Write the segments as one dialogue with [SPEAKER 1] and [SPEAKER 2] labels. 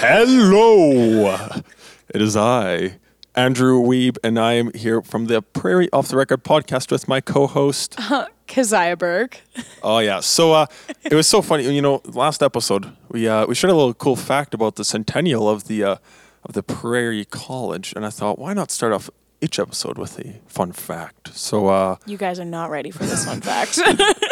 [SPEAKER 1] Hello! It is I, Andrew Weeb, and I am here from the Prairie Off the Record podcast with my co host.
[SPEAKER 2] Keziah Berg.
[SPEAKER 1] Oh, yeah. So uh, it was so funny. You know, last episode, we uh, we shared a little cool fact about the centennial of the, uh, of the Prairie College, and I thought, why not start off each episode with a fun fact? So, uh,
[SPEAKER 2] You guys are not ready for this fun fact.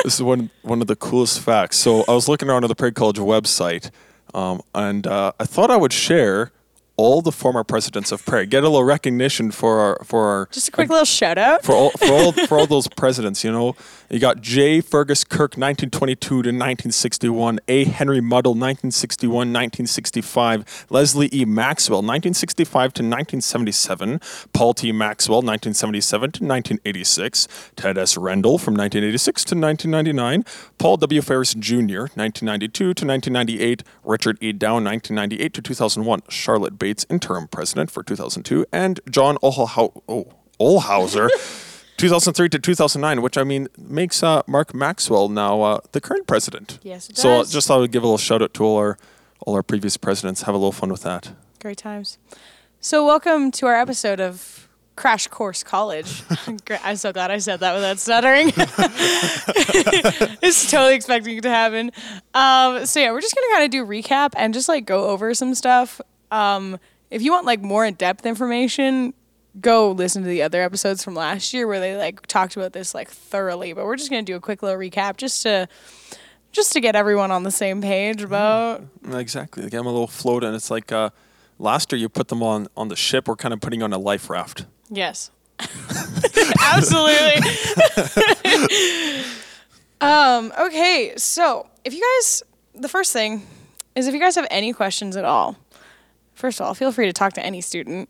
[SPEAKER 1] this is one one of the coolest facts. So I was looking around on the Prairie College website, um, and uh, I thought I would share all the former presidents of Prairie, get a little recognition for our for our
[SPEAKER 2] Just a quick little shout out.
[SPEAKER 1] for all for all for all those presidents. You know, you got J. Fergus Kirk, 1922 to 1961. A. Henry Muddle, 1961, 1965. Leslie E. Maxwell, 1965 to 1977. Paul T. Maxwell, 1977 to 1986. Ted S. Rendall, from 1986 to 1999. Paul W. Ferris Jr., 1992 to 1998. Richard E. Down, 1998 to 2001. Charlotte Bates, interim president for 2002, and John Olhau- oh, Ohlhauser. 2003 to 2009, which I mean makes uh, Mark Maxwell now uh, the current president.
[SPEAKER 2] Yes, it
[SPEAKER 1] So uh,
[SPEAKER 2] does.
[SPEAKER 1] just thought I would give a little shout out to all our all our previous presidents. Have a little fun with that.
[SPEAKER 2] Great times. So, welcome to our episode of Crash Course College. Gra- I'm so glad I said that without stuttering. it's totally expecting it to happen. Um, so, yeah, we're just going to kind of do recap and just like go over some stuff. Um, if you want like more in depth information, go listen to the other episodes from last year where they like talked about this like thoroughly. But we're just going to do a quick little recap just to. Just to get everyone on the same page about
[SPEAKER 1] Exactly. They get them a little float, and it's like uh, last year you put them on on the ship. We're kind of putting on a life raft.
[SPEAKER 2] Yes. Absolutely. um, okay, so if you guys, the first thing is if you guys have any questions at all, first of all, feel free to talk to any student.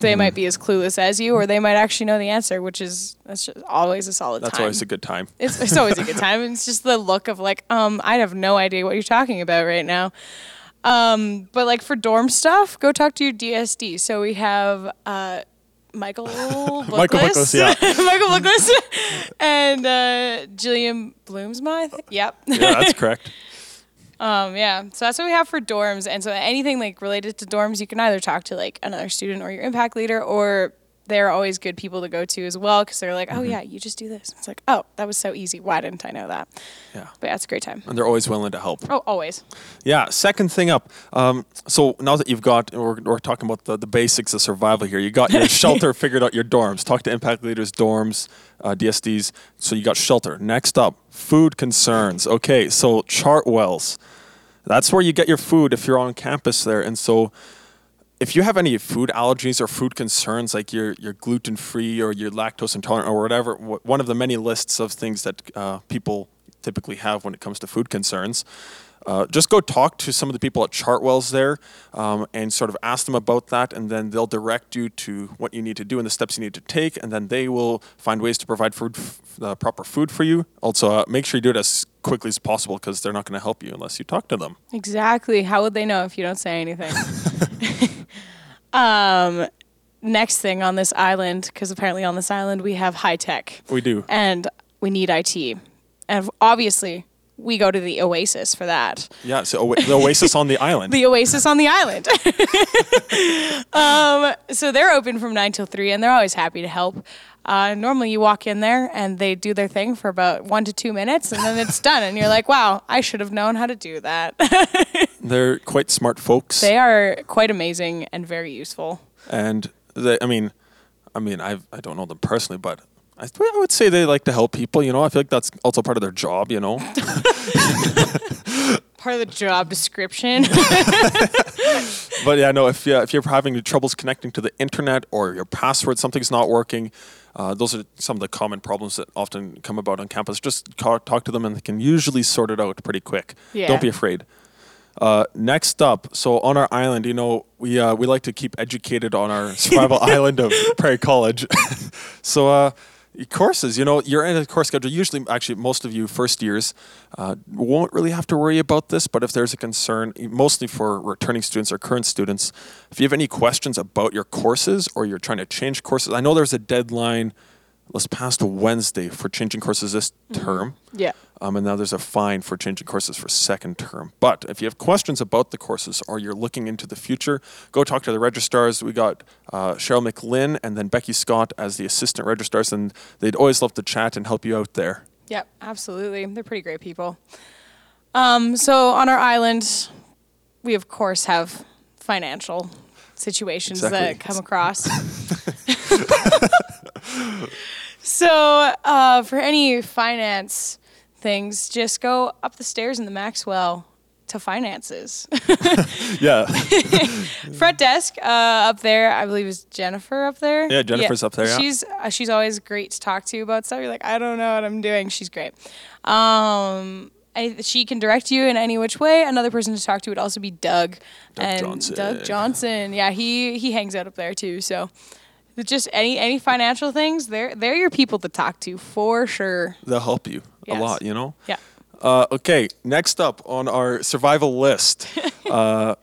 [SPEAKER 2] They might be as clueless as you, or they might actually know the answer, which is that's just always a solid
[SPEAKER 1] That's
[SPEAKER 2] time.
[SPEAKER 1] always a good time.
[SPEAKER 2] It's, it's always a good time. It's just the look of like, um, I have no idea what you're talking about right now. Um, but like for dorm stuff, go talk to your DSD. So we have uh, Michael Bookless,
[SPEAKER 1] Michael Bookless, yeah.
[SPEAKER 2] Michael Bookless, and uh, Jillian Bloomsma. Yep.
[SPEAKER 1] Yeah, that's correct.
[SPEAKER 2] Um, yeah. So that's what we have for dorms. And so anything like related to dorms, you can either talk to like another student or your impact leader, or they're always good people to go to as well because they're like, oh yeah, you just do this. It's like, oh, that was so easy. Why didn't I know that?
[SPEAKER 1] Yeah,
[SPEAKER 2] But yeah, it's a great time.
[SPEAKER 1] and they're always willing to help.
[SPEAKER 2] Oh, always.
[SPEAKER 1] Yeah, second thing up. Um, so now that you've got, we're, we're talking about the, the basics of survival here. You got your shelter figured out, your dorms. Talk to impact leaders, dorms, uh, DSDs. So you got shelter. Next up, food concerns. Okay, so Chartwells. That's where you get your food if you're on campus there. And so if you have any food allergies or food concerns, like you're, you're gluten free or you're lactose intolerant or whatever, one of the many lists of things that uh, people typically have when it comes to food concerns, uh, just go talk to some of the people at Chartwells there um, and sort of ask them about that, and then they'll direct you to what you need to do and the steps you need to take, and then they will find ways to provide food, uh, proper food for you. Also, uh, make sure you do it as quickly as possible because they're not going to help you unless you talk to them.
[SPEAKER 2] Exactly. How would they know if you don't say anything? um, next thing on this island, because apparently on this island we have high tech
[SPEAKER 1] We do.
[SPEAKER 2] and we need IT. And obviously, we go to the Oasis for that.
[SPEAKER 1] Yeah, so the Oasis on the island.
[SPEAKER 2] The Oasis on the island. um, so they're open from 9 till 3, and they're always happy to help. Uh, normally, you walk in there and they do their thing for about one to two minutes, and then it's done. And you're like, wow, I should have known how to do that.
[SPEAKER 1] They're quite smart folks.
[SPEAKER 2] they are quite amazing and very useful.
[SPEAKER 1] and they, I mean, I mean, I I don't know them personally, but I, I would say they like to help people. You know, I feel like that's also part of their job. You know,
[SPEAKER 2] Part of the job description.
[SPEAKER 1] but yeah, no. If yeah, if you're having troubles connecting to the internet or your password, something's not working. Uh, those are some of the common problems that often come about on campus. Just ca- talk to them, and they can usually sort it out pretty quick.
[SPEAKER 2] Yeah.
[SPEAKER 1] Don't be afraid. Uh, next up, so on our island, you know, we uh, we like to keep educated on our survival island of Prairie College. so uh, courses, you know, you're in a course schedule. Usually, actually, most of you first years uh, won't really have to worry about this. But if there's a concern, mostly for returning students or current students, if you have any questions about your courses or you're trying to change courses, I know there's a deadline this past Wednesday for changing courses this term.
[SPEAKER 2] Yeah.
[SPEAKER 1] Um, and now there's a fine for changing courses for second term. But if you have questions about the courses or you're looking into the future, go talk to the registrars. We got uh, Cheryl McLean and then Becky Scott as the assistant registrars, and they'd always love to chat and help you out there.
[SPEAKER 2] Yep, absolutely. They're pretty great people. Um, so on our island, we of course have financial situations that come across. so uh, for any finance things, just go up the stairs in the Maxwell to finances.
[SPEAKER 1] Yeah.
[SPEAKER 2] Front desk uh, up there, I believe is Jennifer up there.
[SPEAKER 1] Yeah, Jennifer's up there, yeah.
[SPEAKER 2] She's uh, she's always great to talk to about stuff. You're like, I don't know what I'm doing. She's great. Um, I, she can direct you in any which way. Another person to talk to would also be Doug.
[SPEAKER 1] Doug
[SPEAKER 2] and
[SPEAKER 1] Johnson.
[SPEAKER 2] Doug Johnson. Yeah, he he hangs out up there too. So. Just any any financial things, they're they're your people to talk to for sure.
[SPEAKER 1] They'll help you
[SPEAKER 2] Yes.
[SPEAKER 1] a lot, you know?
[SPEAKER 2] Yeah.
[SPEAKER 1] Uh, okay, next up on our survival list uh,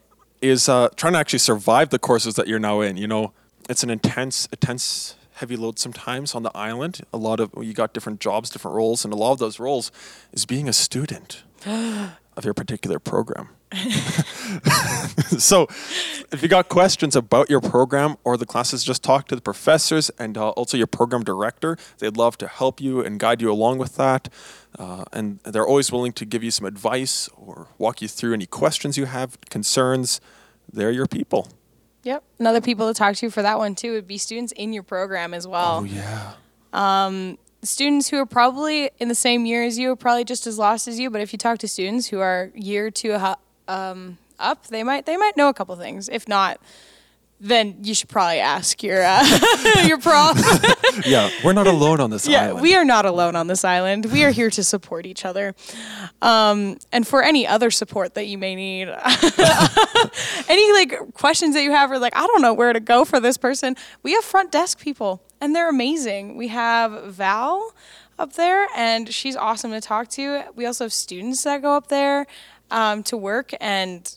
[SPEAKER 1] is uh, trying to actually survive the courses that you're now in. You know, it's an intense, intense, heavy load sometimes on the island. A lot of you got different jobs, different roles, and a lot of those roles is being a student of your particular program. so, if you got questions about your program or the classes, just talk to the professors and uh, also your program director. They'd love to help you and guide you along with that. Uh, and they're always willing to give you some advice or walk you through any questions you have, concerns. They're your people.
[SPEAKER 2] Yep. Another people to talk to for that one too would be students in your program as well.
[SPEAKER 1] Oh, yeah.
[SPEAKER 2] students who are probably in the same year as you are probably just as lost as you but if you talk to students who are year two um, up they might they might know a couple things. If not then you should probably ask your uh, your prof
[SPEAKER 1] Yeah, we're not alone on this
[SPEAKER 2] yeah
[SPEAKER 1] island.
[SPEAKER 2] we are not alone on this island. We are here to support each other. Um, and for any other support that you may need any like questions that you have or like i don't know where to go for this person we have front desk people and they're amazing. We have val up there and she's awesome to talk to. We also have students that go up there um, to work and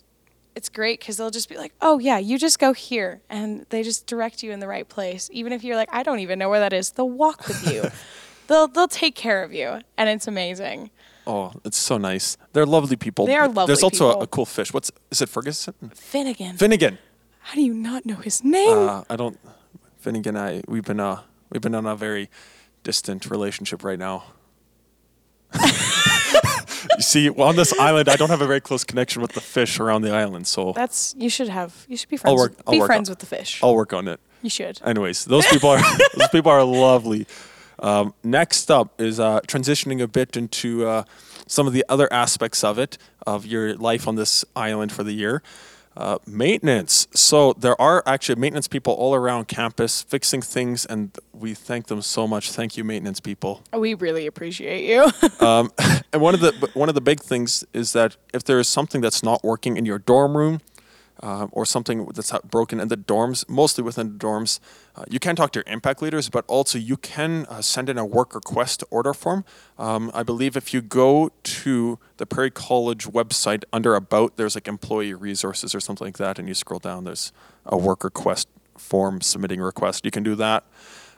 [SPEAKER 2] it's great because they'll just be like oh yeah you just go here and they just direct you in the right place even if you're like i don't even know where that is they'll walk with you they'll they'll take care of you and it's amazing
[SPEAKER 1] oh, it's so nice. They're lovely people.
[SPEAKER 2] They are lovely
[SPEAKER 1] There's also a,
[SPEAKER 2] people.
[SPEAKER 1] a cool fish. What's is it? Ferguson?
[SPEAKER 2] finnegan
[SPEAKER 1] Finnegan.
[SPEAKER 2] how do you not know his name
[SPEAKER 1] Uh, I don't. Finnegan, and I we've been uh we've been on a very distant relationship right now. you see, well, on this island, I don't have a very close connection with the fish around the island, so
[SPEAKER 2] That's you should have. You should be friends.
[SPEAKER 1] I'll work-
[SPEAKER 2] with,
[SPEAKER 1] I'll
[SPEAKER 2] be
[SPEAKER 1] work
[SPEAKER 2] friends
[SPEAKER 1] on-
[SPEAKER 2] with the fish.
[SPEAKER 1] I'll work on it.
[SPEAKER 2] You should.
[SPEAKER 1] Anyways, those people are those people are lovely. Um, next up is uh, transitioning a bit into uh, some of the other aspects of it of your life on this island for the year. Uh, maintenance. So there are actually maintenance people all around campus fixing things, and we thank them so much. Thank you, maintenance people.
[SPEAKER 2] We really appreciate you.
[SPEAKER 1] And one of the one of the big things is that if there is something that's not working in your dorm room, uh, or something that's broken in the dorms, mostly within the dorms, uh, you can talk to your impact leaders, but also you can uh, send in a work request order form. Um, I believe if you go to the Prairie College website under About, there's like employee resources or something like that, and you scroll down, there's a work request form submitting request. You can do that.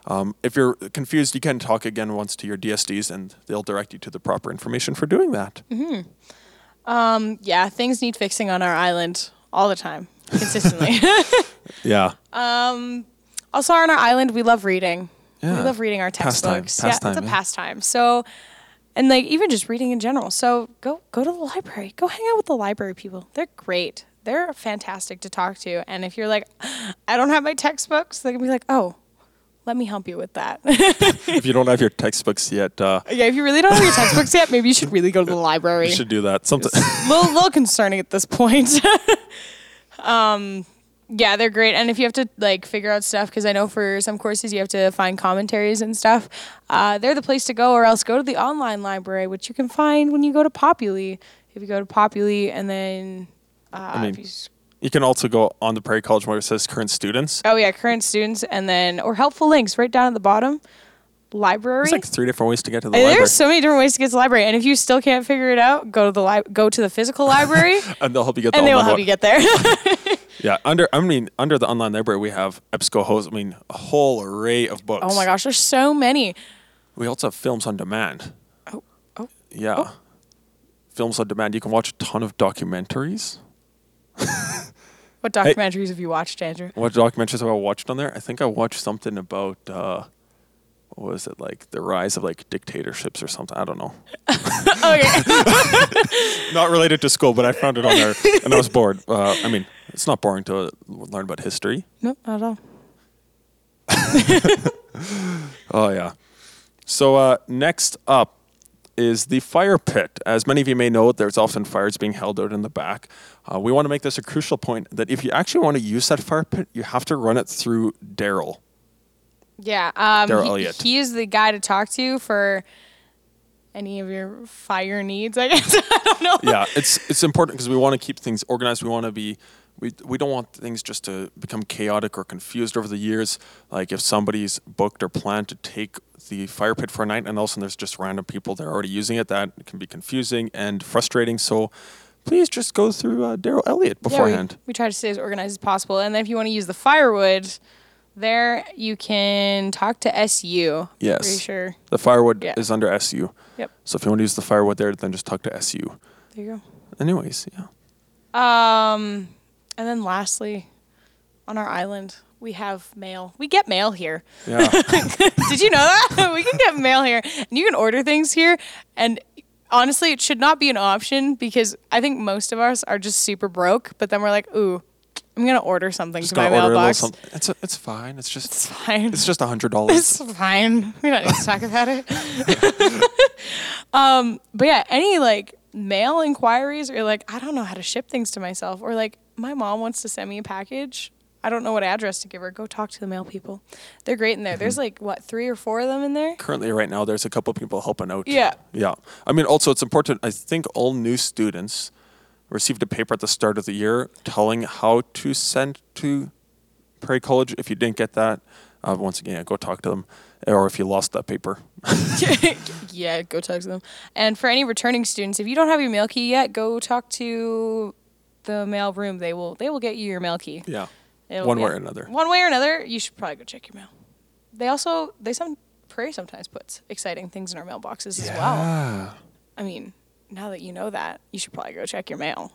[SPEAKER 1] Um, if you're confused, you can talk again once to your DSDs, and they'll direct you to the proper information for doing that.
[SPEAKER 2] yeah, things need fixing on our island all the time, consistently.
[SPEAKER 1] Yeah.
[SPEAKER 2] Um, also, on our island, we love reading.
[SPEAKER 1] Yeah.
[SPEAKER 2] We love reading our
[SPEAKER 1] Pastime.
[SPEAKER 2] textbooks.
[SPEAKER 1] Pastime,
[SPEAKER 2] yeah, it's a
[SPEAKER 1] yeah.
[SPEAKER 2] pastime. So, and like even just reading in general. So go go to the library. Go hang out with the library people. They're great. They're fantastic to talk to. And if you're like, I don't have my textbooks, they can be like, Oh, let me help you with that.
[SPEAKER 1] if you don't have your textbooks yet, uh,
[SPEAKER 2] yeah, if you really don't have your textbooks yet, maybe you should really go to the library.
[SPEAKER 1] you should do that. Something.
[SPEAKER 2] little little concerning at this point. um, yeah, they're great, and if you have to like figure out stuff, because I know for some courses you have to find commentaries and stuff, uh, they're the place to go. Or else go to the online library, which you can find when you go to Populi. If you go to Populi, and then uh,
[SPEAKER 1] mean,
[SPEAKER 2] if you
[SPEAKER 1] can also go on the Prairie College where it says current students.
[SPEAKER 2] oh yeah, current students, and then or helpful links right down at the bottom. Library.
[SPEAKER 1] There's like three different ways to get to the
[SPEAKER 2] And
[SPEAKER 1] library,
[SPEAKER 2] There's so many different ways to get to the library, and if you still can't figure it out, go to the li- go to the physical library,
[SPEAKER 1] and they'll help you get. The
[SPEAKER 2] and they will help
[SPEAKER 1] one.
[SPEAKER 2] you get there.
[SPEAKER 1] Yeah, under I mean under the online library we have EBSCO hosts. I mean a whole array of books.
[SPEAKER 2] Oh my gosh, there's so many.
[SPEAKER 1] We also have films on demand.
[SPEAKER 2] Oh, oh.
[SPEAKER 1] Yeah, oh. films on demand. You can watch a ton of documentaries.
[SPEAKER 2] What documentaries have you watched, Andrew?
[SPEAKER 1] What documentaries have I watched on there? I think I watched something about uh, what was it like the rise of like dictatorships or something. I don't know.
[SPEAKER 2] okay.
[SPEAKER 1] Not related to school, but I found it on there and I was bored. Uh, I mean, it's not boring to learn about history.
[SPEAKER 2] no, not at all.
[SPEAKER 1] Oh yeah. So uh, next up is the fire pit. As many of you may know, there's often fires being held out in the back. Uh, we want to make this a crucial point that if you actually want to use that fire pit, you have to run it through Daryl.
[SPEAKER 2] Yeah. Um,
[SPEAKER 1] Daryl Elliott.
[SPEAKER 2] he is the guy to talk to for any of your fire needs, I guess. I don't know.
[SPEAKER 1] yeah, it's it's important because we want to keep things organized. We want to be we we don't want things just to become chaotic or confused over the years. Like if somebody's booked or planned to take the fire pit for a night, and all of a sudden there's just random people that are already using it, that can be confusing and frustrating. So please just go through uh, Daryl Elliott
[SPEAKER 2] Yeah, we-
[SPEAKER 1] beforehand.
[SPEAKER 2] we, try to stay as organized as possible. And then if you want to use the firewood, there you can talk to SU.
[SPEAKER 1] Yes.
[SPEAKER 2] Pretty sure.
[SPEAKER 1] The firewood
[SPEAKER 2] Yeah.
[SPEAKER 1] is under SU.
[SPEAKER 2] Yep.
[SPEAKER 1] So if you want to use the firewood there, then just talk to SU.
[SPEAKER 2] There you go.
[SPEAKER 1] Anyways, yeah.
[SPEAKER 2] Um, and then lastly, on our island, we have mail. We get mail here.
[SPEAKER 1] Yeah.
[SPEAKER 2] Did you know that? we can get mail here and you can order things here. And honestly, it should not be an option because I think most of us are just super broke. But then we're like, ooh, I'm going to order something
[SPEAKER 1] just
[SPEAKER 2] to my
[SPEAKER 1] gonna
[SPEAKER 2] mailbox.
[SPEAKER 1] It's a, it's fine. It's just
[SPEAKER 2] It's fine.
[SPEAKER 1] it's just a hundred dollars.
[SPEAKER 2] It's fine. We don't need to talk about it. um, but yeah, any like mail inquiries or like I don't know how to ship things to myself or like my mom wants to send me a package. I don't know what address to give her. Go talk to the mail people. They're great in there. There's like what three or four of them in there.
[SPEAKER 1] currently right now there's a couple of people helping out
[SPEAKER 2] Yeah.
[SPEAKER 1] yeah i mean also it's important i think all new students received a paper at the start of the year telling how to send to prairie college if you didn't get that uh, once again go talk to them or if you lost that paper
[SPEAKER 2] yeah, go talk to them. And for any returning students, if you don't have your mail key yet, go talk to the mail room. They will they will get you your mail key.
[SPEAKER 1] yeah
[SPEAKER 2] It'll-
[SPEAKER 1] one way
[SPEAKER 2] yeah.
[SPEAKER 1] or another
[SPEAKER 2] One way or another, you should probably go check your mail. They also they some Prairie sometimes puts exciting things in our mailboxes as well.
[SPEAKER 1] yeah
[SPEAKER 2] I mean, now that you know that, you should probably go check your mail.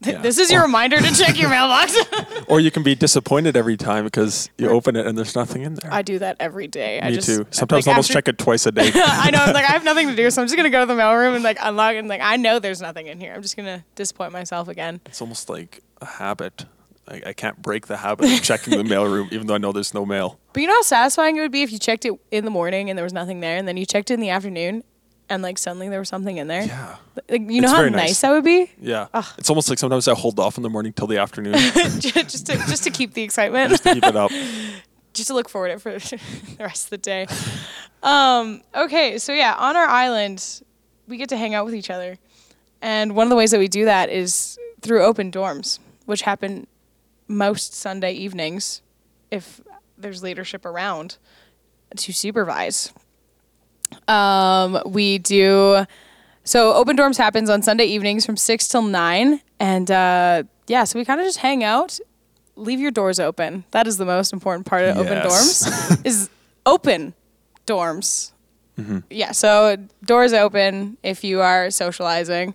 [SPEAKER 1] Yeah.
[SPEAKER 2] This is your reminder to check your mailbox.
[SPEAKER 1] or you can be disappointed every time because you open it and there's nothing in there
[SPEAKER 2] I do that every day. I
[SPEAKER 1] me
[SPEAKER 2] just,
[SPEAKER 1] too sometimes
[SPEAKER 2] like,
[SPEAKER 1] I almost
[SPEAKER 2] after-
[SPEAKER 1] check it twice a day
[SPEAKER 2] I know. I'm like, I have nothing to do, so I'm just gonna go to the mailroom and like unlock it and like I know there's nothing in here. I'm just gonna disappoint myself again.
[SPEAKER 1] it's almost like a habit I, I can't break the habit of checking the mailroom even though i know there's no mail
[SPEAKER 2] But you know how satisfying it would be if you checked it in the morning and there was nothing there, and then you checked it in the afternoon and like suddenly there was something in there.
[SPEAKER 1] yeah
[SPEAKER 2] Like, you know
[SPEAKER 1] It's
[SPEAKER 2] how
[SPEAKER 1] very
[SPEAKER 2] nice.
[SPEAKER 1] nice.
[SPEAKER 2] that would be,
[SPEAKER 1] Yeah. It's almost like sometimes I hold off in the morning till the afternoon
[SPEAKER 2] just to just to keep the excitement.
[SPEAKER 1] just to keep it up.
[SPEAKER 2] just to look forward to it for the rest of the day. Um, okay, so yeah, on our island, we get to hang out with each other. And one of the ways that we do that is through open dorms, which happen most Sunday evenings if there's leadership around to supervise. Um, we do so open dorms happens on Sunday evenings from 6 till 9 and uh, yeah, so we kind of just hang out leave your doors open. That is the most important part of open dorms is open dorms.
[SPEAKER 1] Mm-hmm.
[SPEAKER 2] Yeah, so doors open if you are socializing.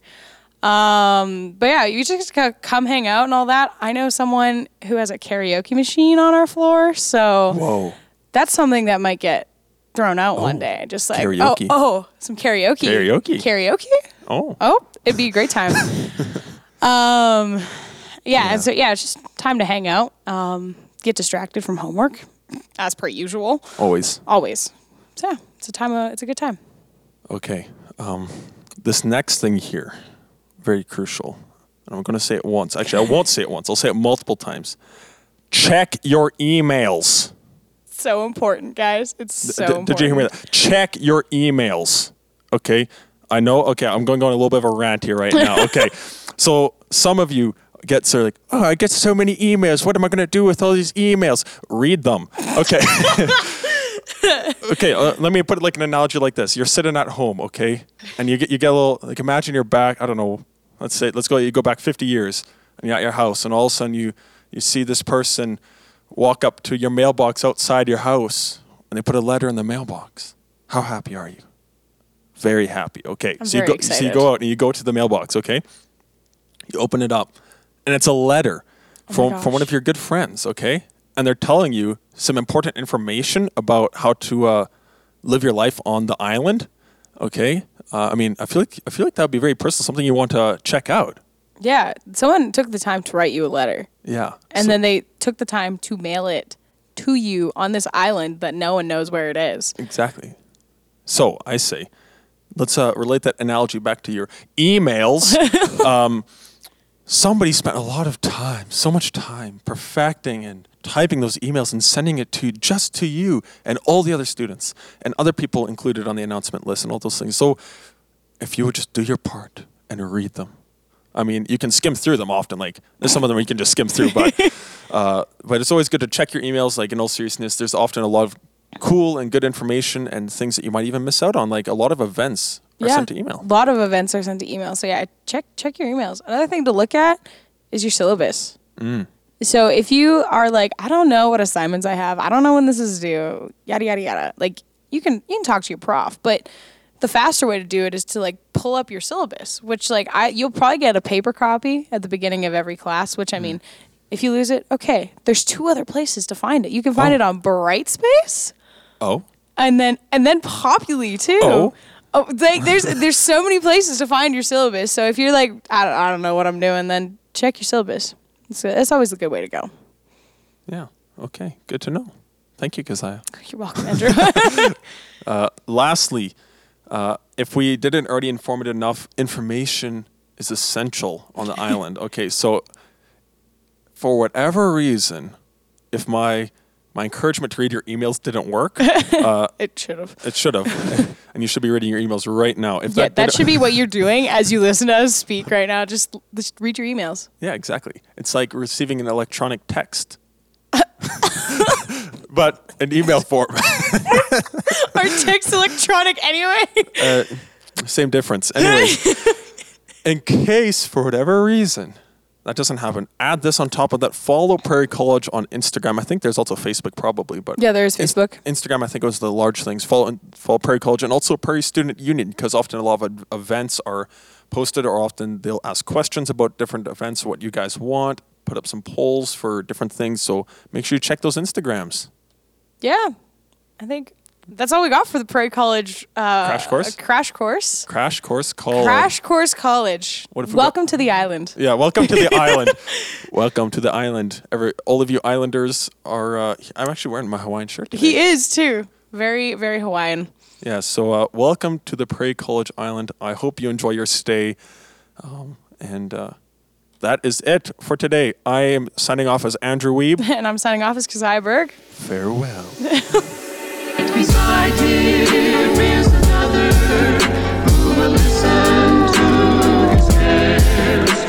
[SPEAKER 2] Um, but yeah, you just come hang out and all that. I know someone who has a karaoke machine on our floor, so
[SPEAKER 1] Whoa.
[SPEAKER 2] that's something that might get thrown out one
[SPEAKER 1] Oh,
[SPEAKER 2] day. Just like
[SPEAKER 1] karaoke.
[SPEAKER 2] oh, oh, some karaoke.
[SPEAKER 1] Karaoke.
[SPEAKER 2] Karaoke?
[SPEAKER 1] Oh.
[SPEAKER 2] Oh, it'd be a great time. um, yeah, and so yeah, it's just time to hang out. Um, get distracted from homework, as per usual,
[SPEAKER 1] Always.
[SPEAKER 2] always. So yeah, it's a time. Of, it's a good time.
[SPEAKER 1] Okay. Um, this next thing here, very crucial. And I'm going to say it once. Actually, I won't say it once. I'll say it multiple times. Check your emails.
[SPEAKER 2] So important, guys. It's so
[SPEAKER 1] D-
[SPEAKER 2] important.
[SPEAKER 1] did you hear me? Check your emails. Okay. I know. Okay. I'm going on a little bit of a rant here right now. Okay. so some of you get sort of like, oh, I get so many emails. What am I going to do with all these emails? Read them. Okay. okay. Uh, let me put it like an analogy like this. You're sitting at home, okay, and you get you get a little like imagine you're back. I don't know. Let's say let's go. You go back 50 years, and you're at your house, and all of a sudden you you see this person walk up to your mailbox outside your house and they put a letter in the mailbox. How happy are you? Very happy. Okay.
[SPEAKER 2] I'm
[SPEAKER 1] so you go so you go out and you go to the mailbox, okay? You open it up and it's a letter
[SPEAKER 2] Oh
[SPEAKER 1] from from one of your good friends, okay? And they're telling you some important information about how to uh, live your life on the island, okay? Uh, I mean, I feel like I feel like that would be very personal, something you want to check out.
[SPEAKER 2] Yeah, someone took the time to write you a letter,
[SPEAKER 1] Yeah.
[SPEAKER 2] and
[SPEAKER 1] So-
[SPEAKER 2] then they took the time to mail it to you on this island that no one knows where it is.
[SPEAKER 1] Exactly. So I say, let's uh, relate that analogy back to your emails. um, somebody spent a lot of time, so much time, perfecting and typing those emails and sending it to just to you and all the other students and other people included on the announcement list and all those things. So if you would just do your part and read them. I mean, you can skim through them often. Like there's some of them you can just skim through, but uh, but it's always good to check your emails. Like in all seriousness, there's often a lot of cool and good information and things that you might even miss out on. Like a lot of events are
[SPEAKER 2] yeah,
[SPEAKER 1] sent to email.
[SPEAKER 2] A lot of events are sent to email. So yeah, check check your emails. Another thing to look at is your syllabus.
[SPEAKER 1] Mm.
[SPEAKER 2] So if you are like, I don't know what assignments I have, I don't know when this is due, yada yada yada. Like you can you can talk to your prof, but the faster way to do it is to like pull up your syllabus, which like I you'll probably get a paper copy at the beginning of every class. Which. I mm-hmm. mean, if you lose it, okay, there's two other places to find it. You can find
[SPEAKER 1] Oh.
[SPEAKER 2] it on Brightspace
[SPEAKER 1] Oh,
[SPEAKER 2] and then and then Populi too.
[SPEAKER 1] Oh.
[SPEAKER 2] Oh, like there's there's so many places to find your syllabus. So if you're like I don't, I don't know what I'm doing, then check your syllabus. It's, that's always a good way to go.
[SPEAKER 1] yeah. Okay, good to know. Thank you, Keziah.
[SPEAKER 2] You're welcome, Andrew.
[SPEAKER 1] Uh, lastly, uh, if we didn't already inform it enough, information is essential on the island. Okay, so for whatever reason, if my my encouragement to read your emails didn't work,
[SPEAKER 2] it should have.
[SPEAKER 1] it should have, and you should be reading your emails right now. If
[SPEAKER 2] Yeah,
[SPEAKER 1] that,
[SPEAKER 2] that should be what you're doing as you listen to us speak right now. Just, just read your emails.
[SPEAKER 1] Yeah, exactly. It's like receiving an electronic text, but in email form.
[SPEAKER 2] Our text electronic anyway.
[SPEAKER 1] uh, same difference. Anyway, in case for whatever reason that doesn't happen, add this on top of that. Follow Prairie College on Instagram. I think there's also Facebook probably, but
[SPEAKER 2] Yeah, there's
[SPEAKER 1] Inst-
[SPEAKER 2] Facebook.
[SPEAKER 1] Instagram, I think was the large things. Follow follow Prairie College and also Prairie Student Union because often a lot of ad- events are posted, or often they'll ask questions about different events, what you guys want. Put up some polls for different things. So make sure you check those Instagrams.
[SPEAKER 2] Yeah, I think that's all we got for the Prairie College uh,
[SPEAKER 1] Crash course?
[SPEAKER 2] Crash course.
[SPEAKER 1] Crash course call.
[SPEAKER 2] Crash Course College.
[SPEAKER 1] What if we
[SPEAKER 2] Welcome to the island.
[SPEAKER 1] Yeah, welcome to the island. Welcome to the island. Every all of you islanders are. Uh, I'm actually wearing my Hawaiian shirt. Today.
[SPEAKER 2] He is too. Very, very Hawaiian.
[SPEAKER 1] Yeah. So uh, welcome to the Prairie College Island. I hope you enjoy your stay. Um, and uh, that is it for today. I am signing off as Andrew Weeb.
[SPEAKER 2] And I'm signing off as Keziah Berg.
[SPEAKER 1] Farewell.
[SPEAKER 3] Another who will listen to his parents.